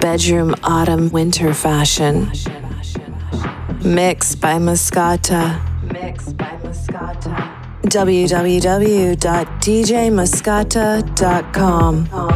bedroom autumn winter fashion. Mixed by Mascota. Mixed by Mascota. www.djmascota.com.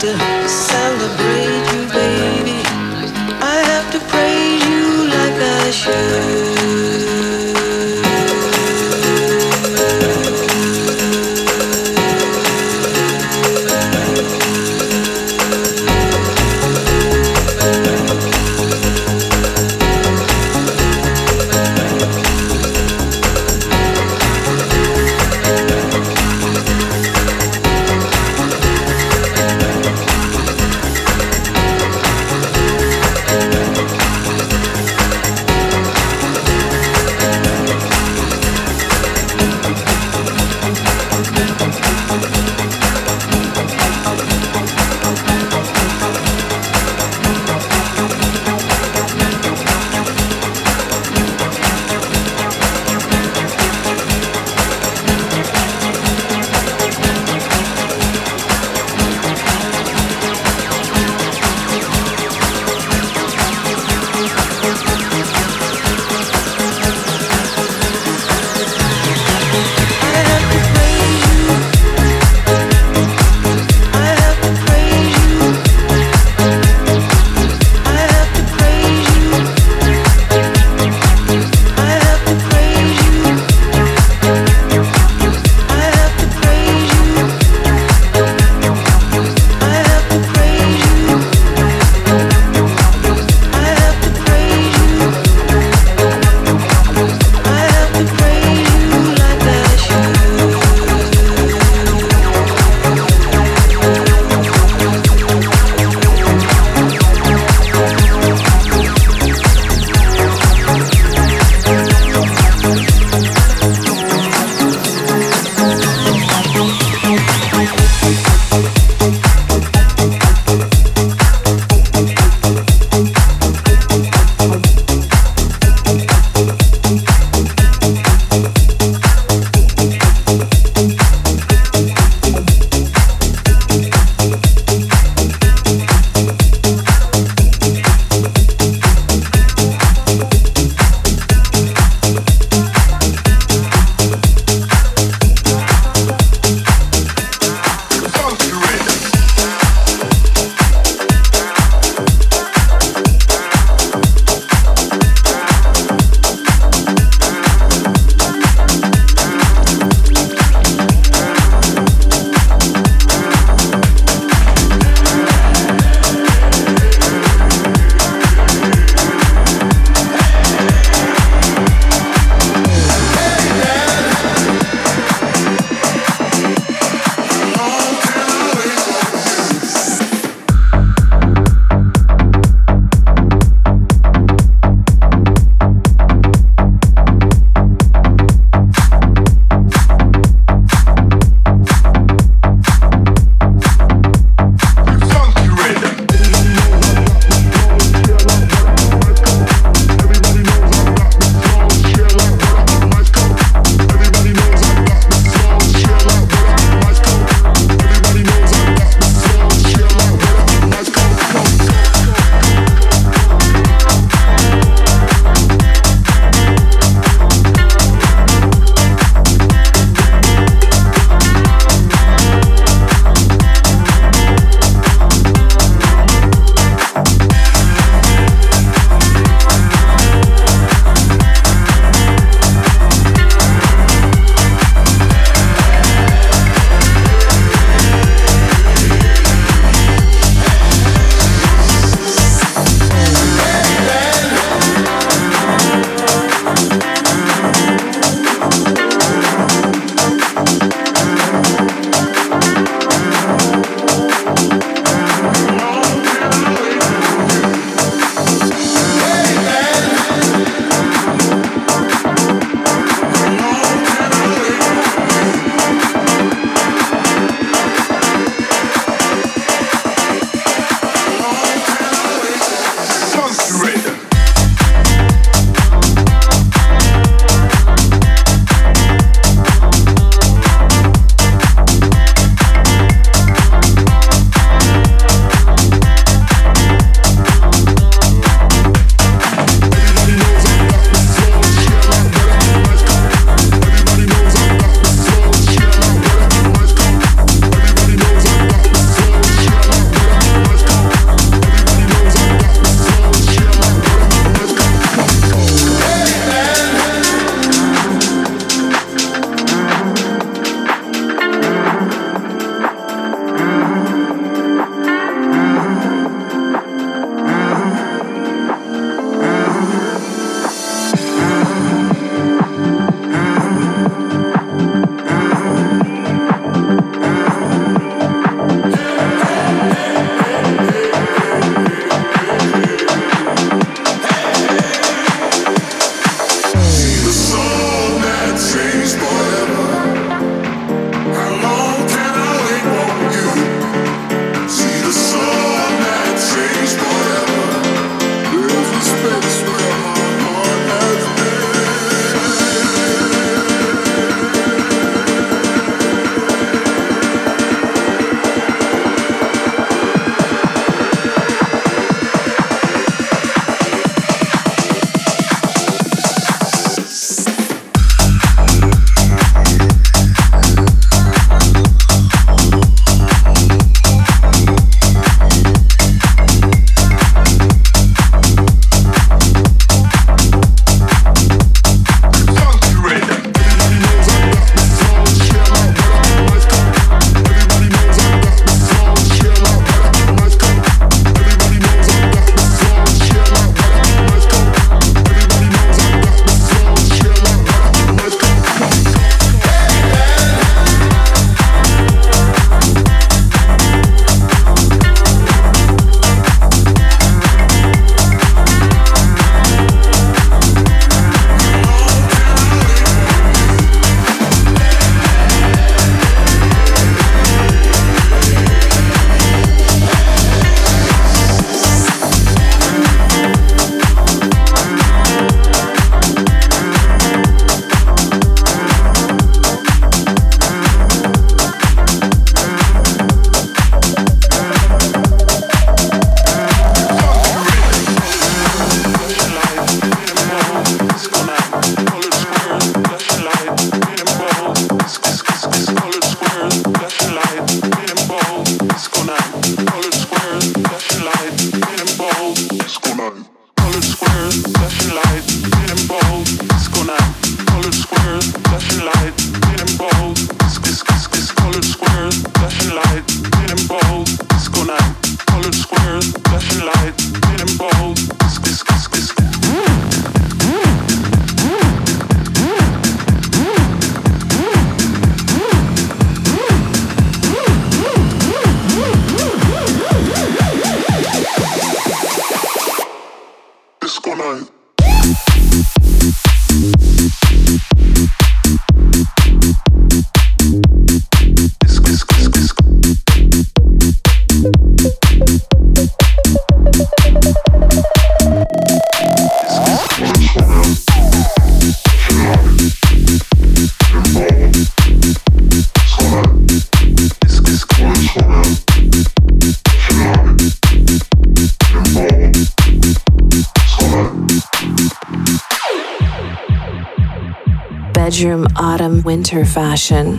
doctor. Winter fashion.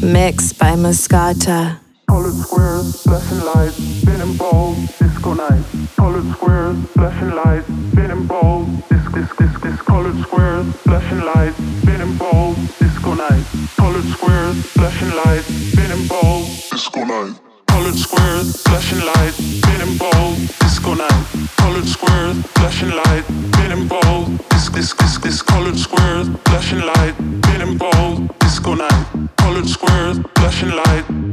Mixed by Mascota. Colored squares, flashing lights, spinning balls, disco night. Colored squares, flashing lights, spinning balls, disc, disc, disc, disc. Colored squares, flashing lights, spinning balls, disco night. Colored squares, flashing lights, spinning balls, disco night. Colored squares, flashing spinning balls, disco night. Colored squares, flashing disc, disc. Colored flashing lights night. Colored squares, flashing light,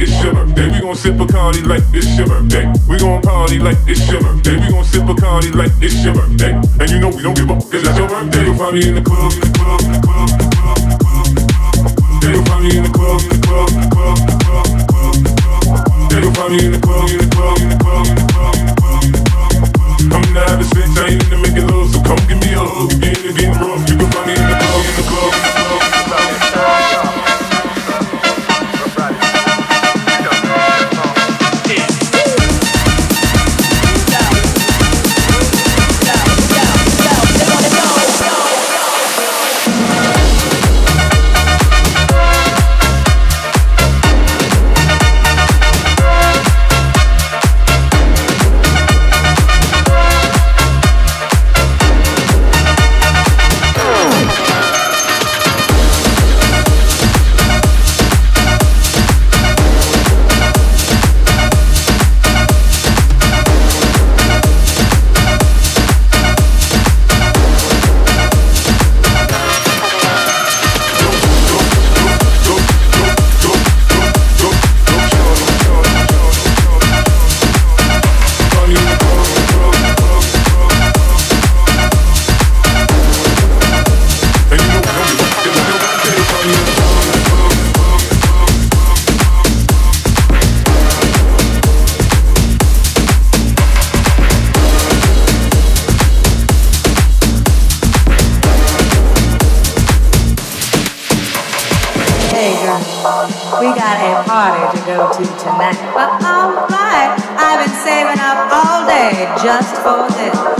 it's your birthday. We gon' sip a Bacardi like it's your birthday. We gon' party like it's your birthday. We gon' sip a Bacardi like it's your birthday. And you know we don't give up, cause that's your birthday. You'll find me in the club, in the club, in the club, They'll find me in the club, in the club, in the club, in the club, in the club, They'll find me in the club, in the club, in the club, in the club, in the club, in the club. A bitch, I ain't into making love, so come give me a hug. You're in the getting rough, you can find me in the up all day just for this.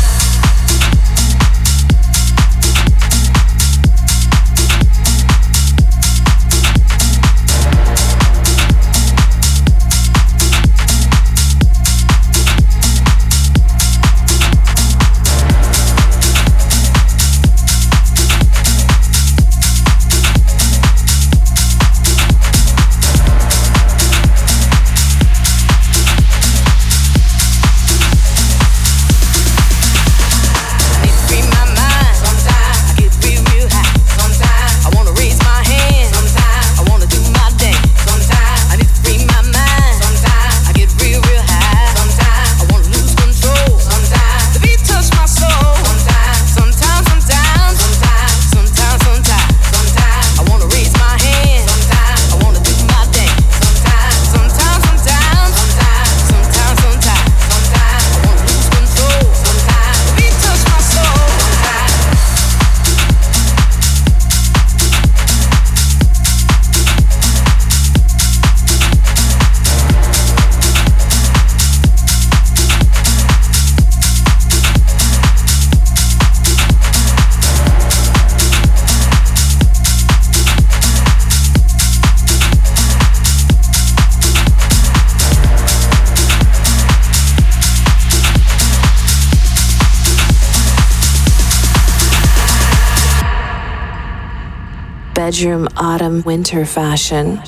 Bedroom autumn winter fashion.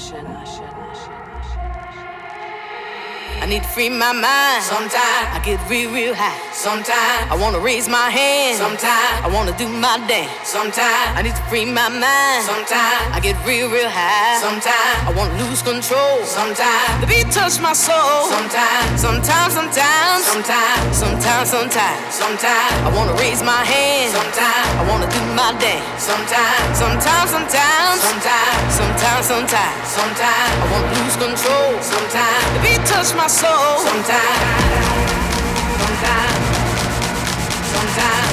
I need to free my mind. Sometimes I get real, real high. Sometimes I wanna raise my hand. Sometimes I wanna do my dance. Sometimes I need to free my mind. Sometimes I get real, real high. Sometimes I wanna lose control. Sometimes the beat touch my soul. Sometimes, sometimes, sometimes, sometimes, sometimes, sometimes, sometimes I wanna raise my hand. Sometimes I wanna do my dance. Sometimes, sometimes, sometimes, sometimes, sometimes, sometimes, sometimes I wanna lose control. Sometimes the beat touch my soul. Sometimes, sometimes, sometimes, sometimes,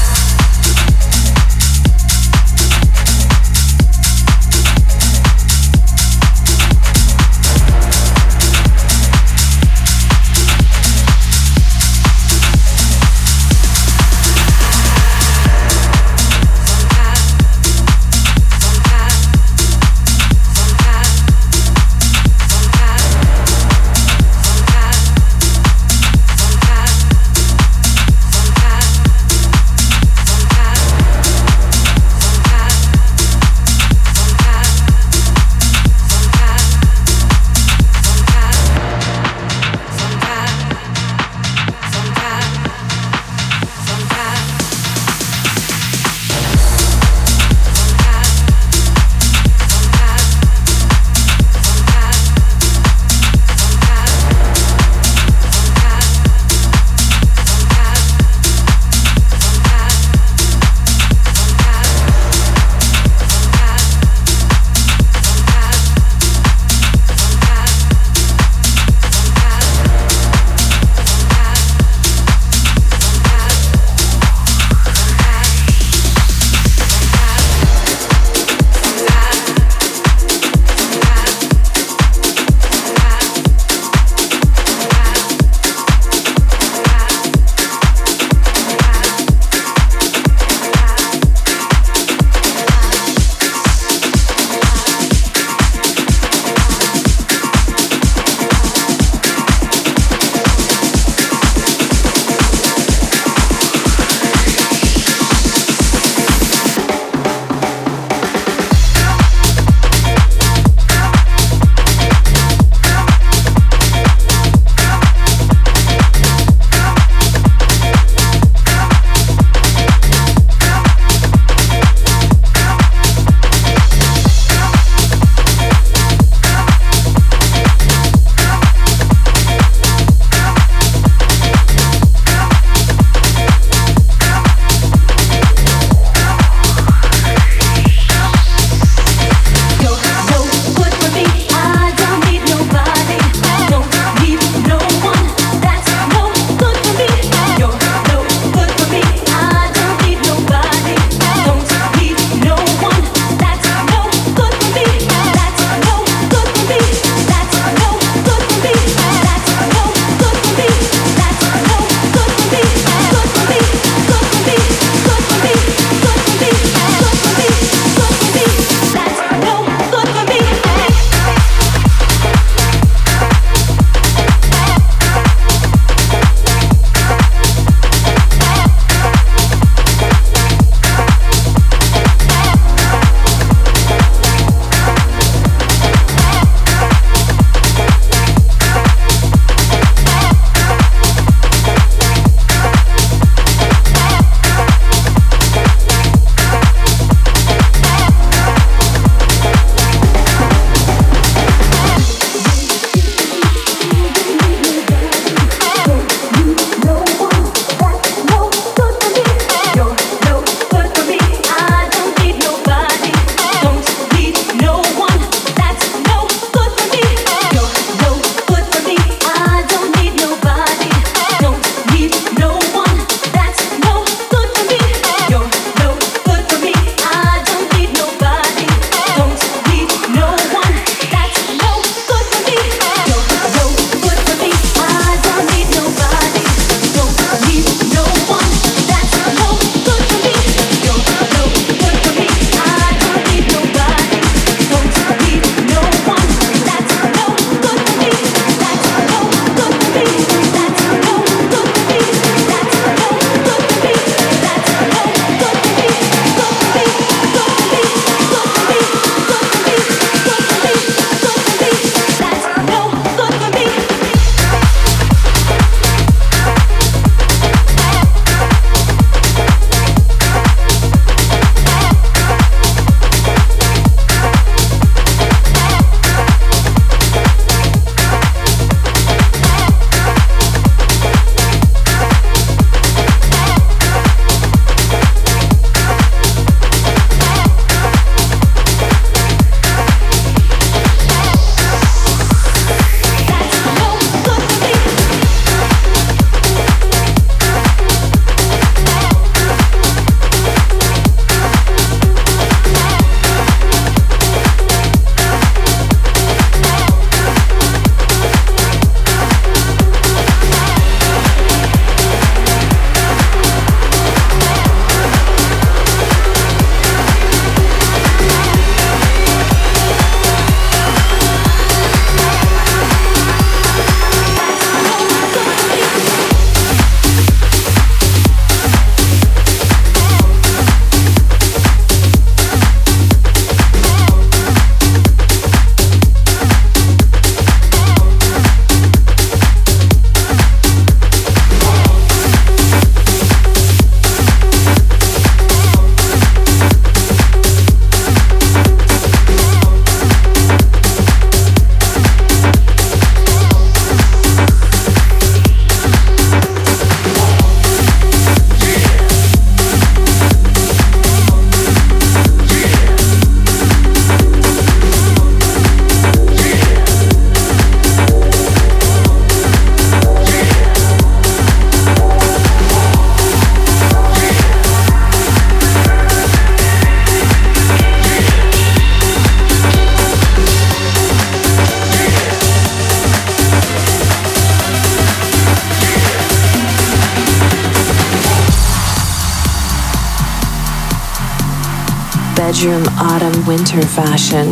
Bedroom autumn winter fashion.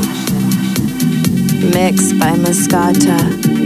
Mixed by Mascota.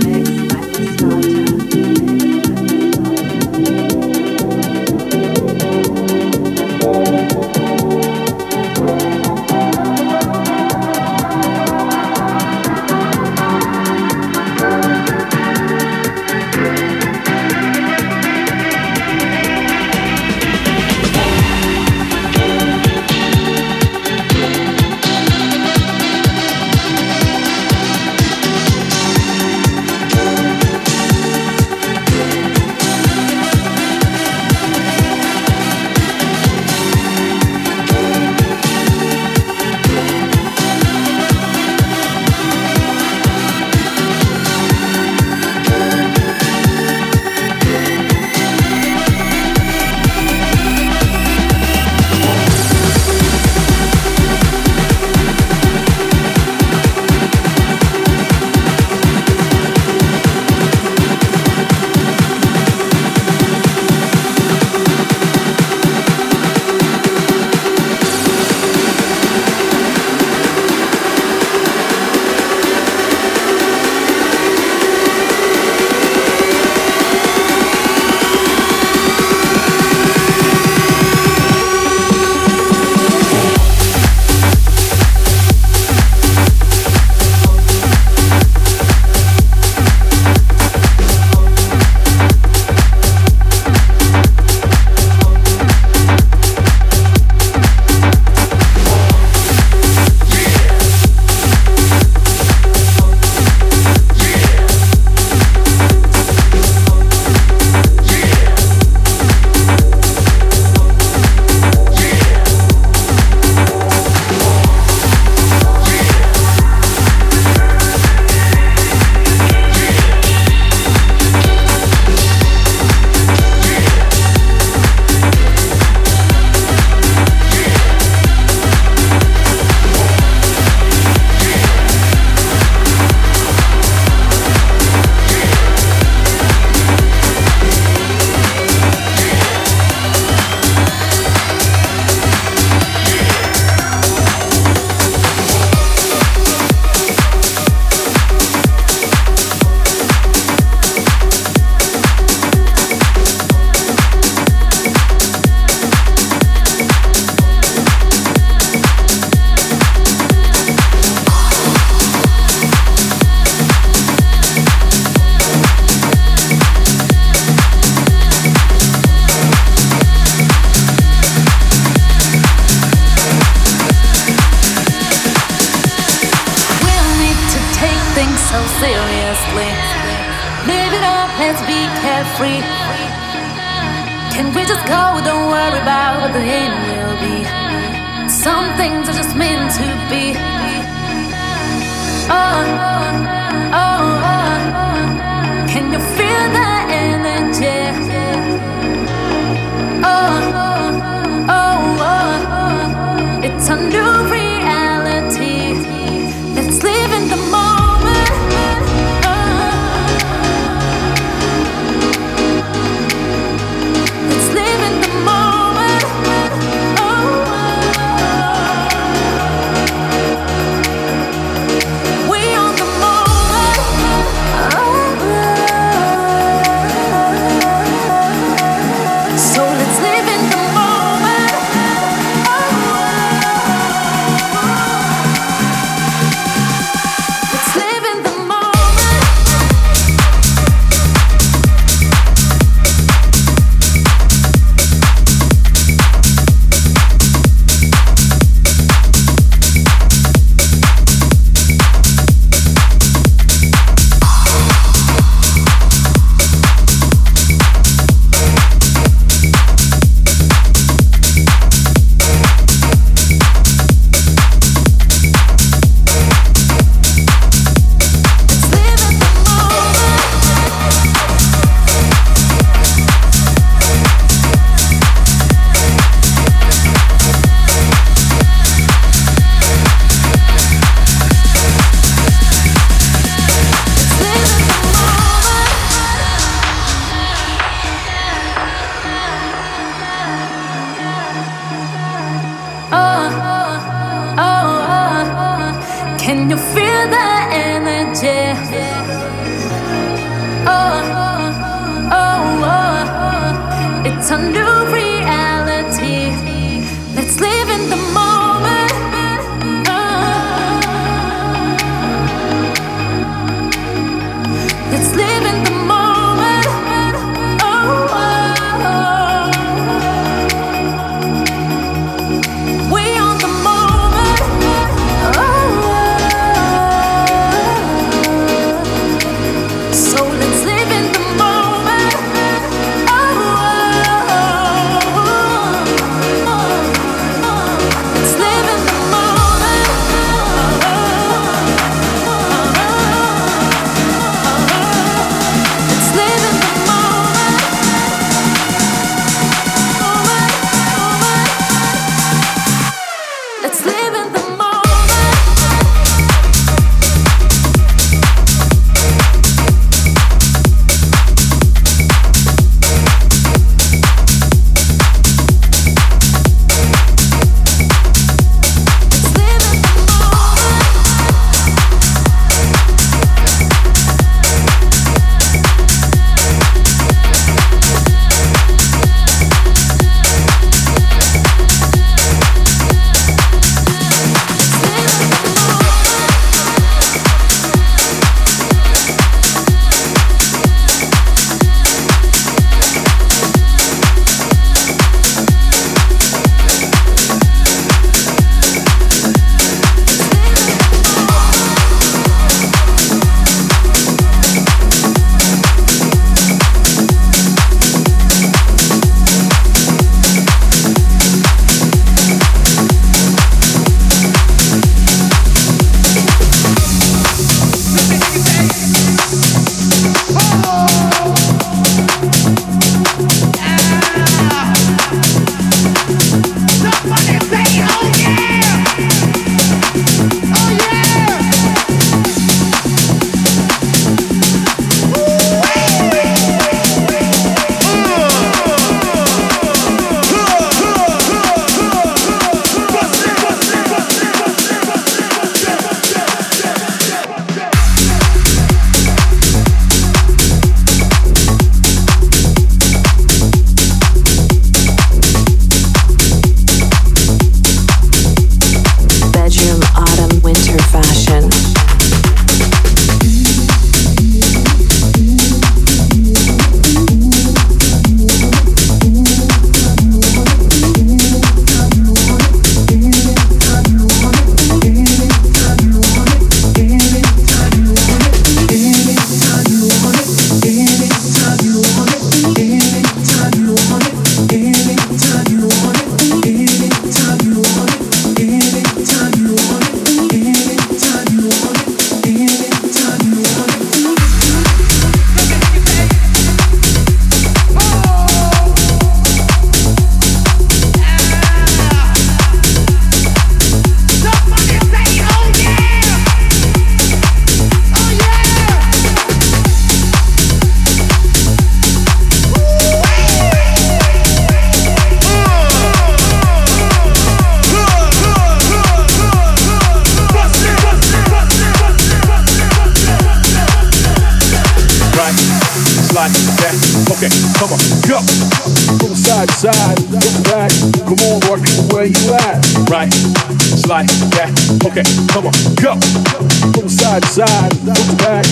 side, looks back.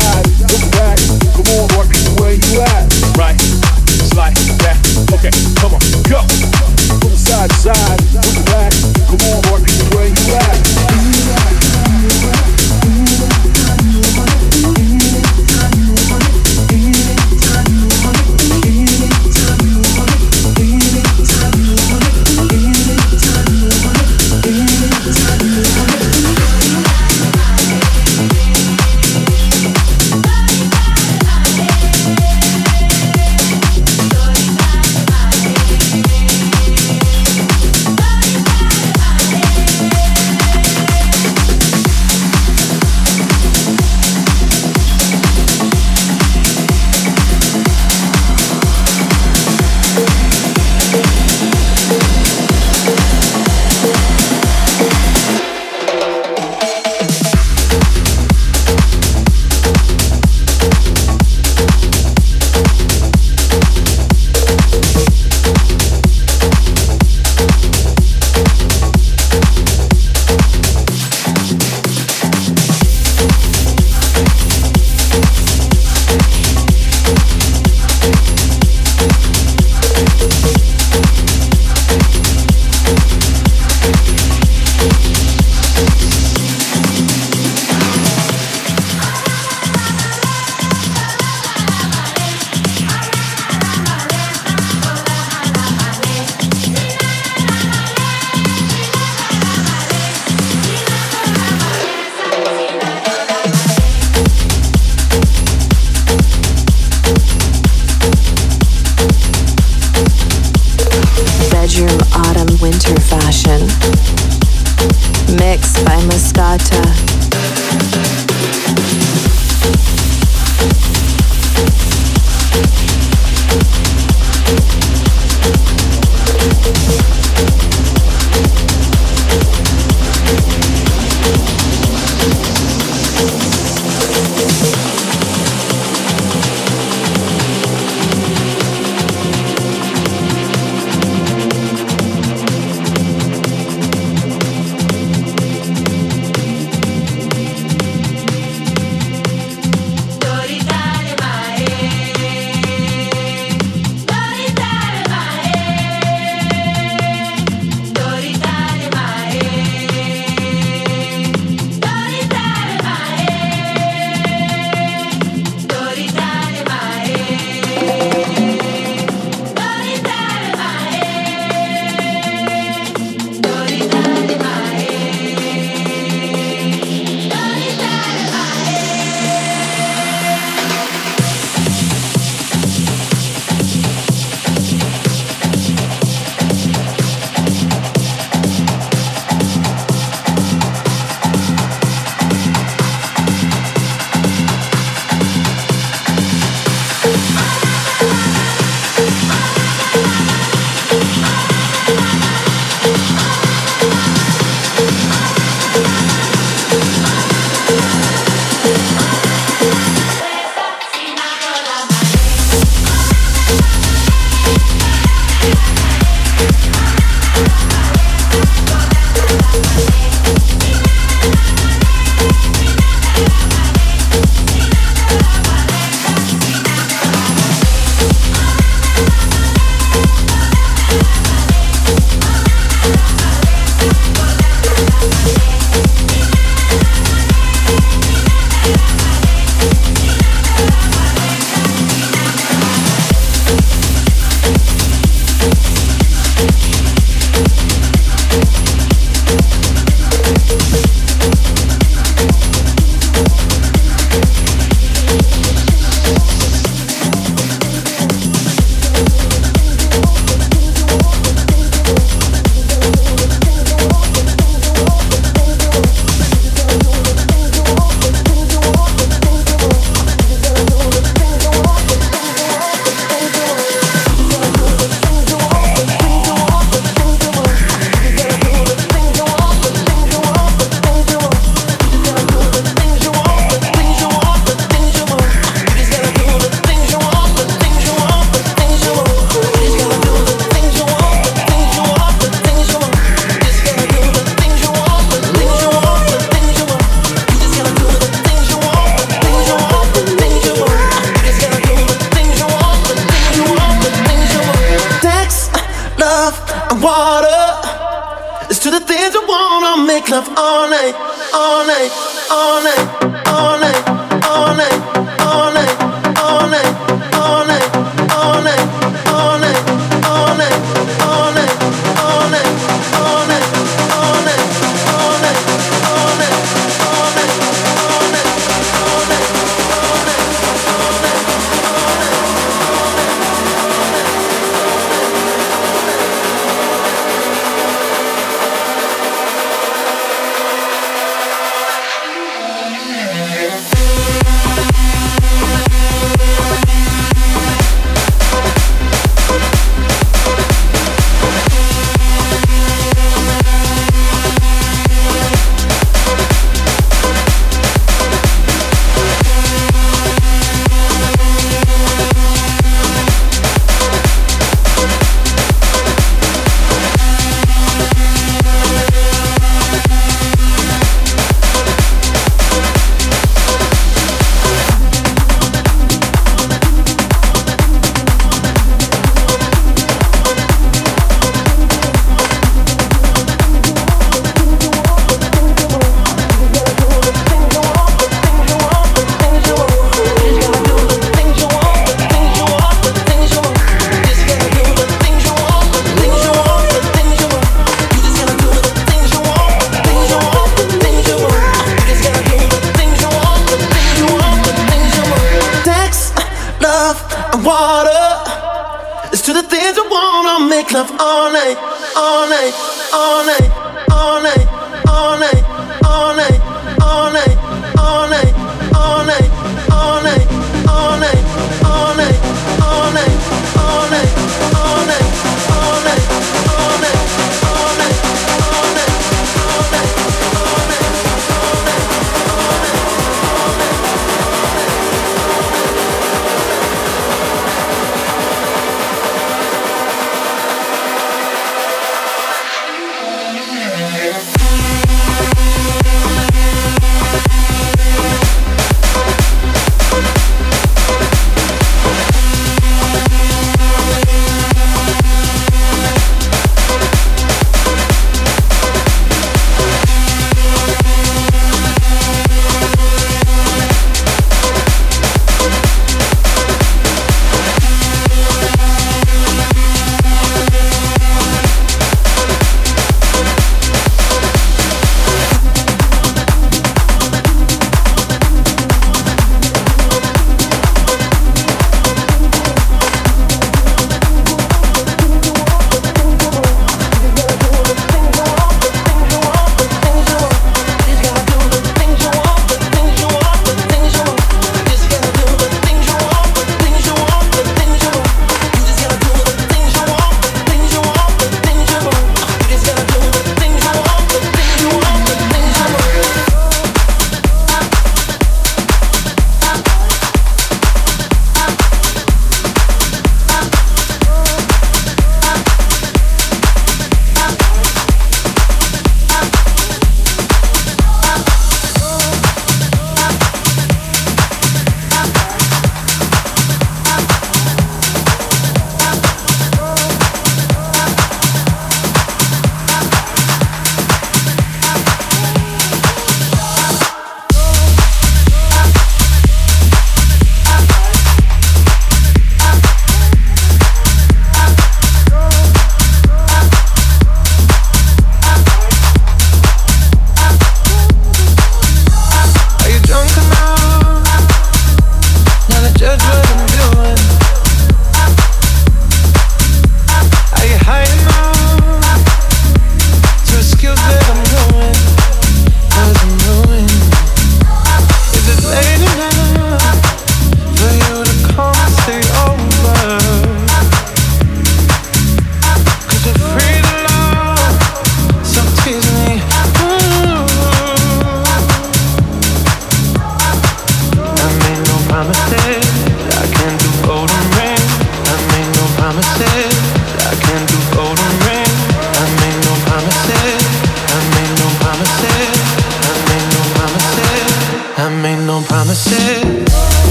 side.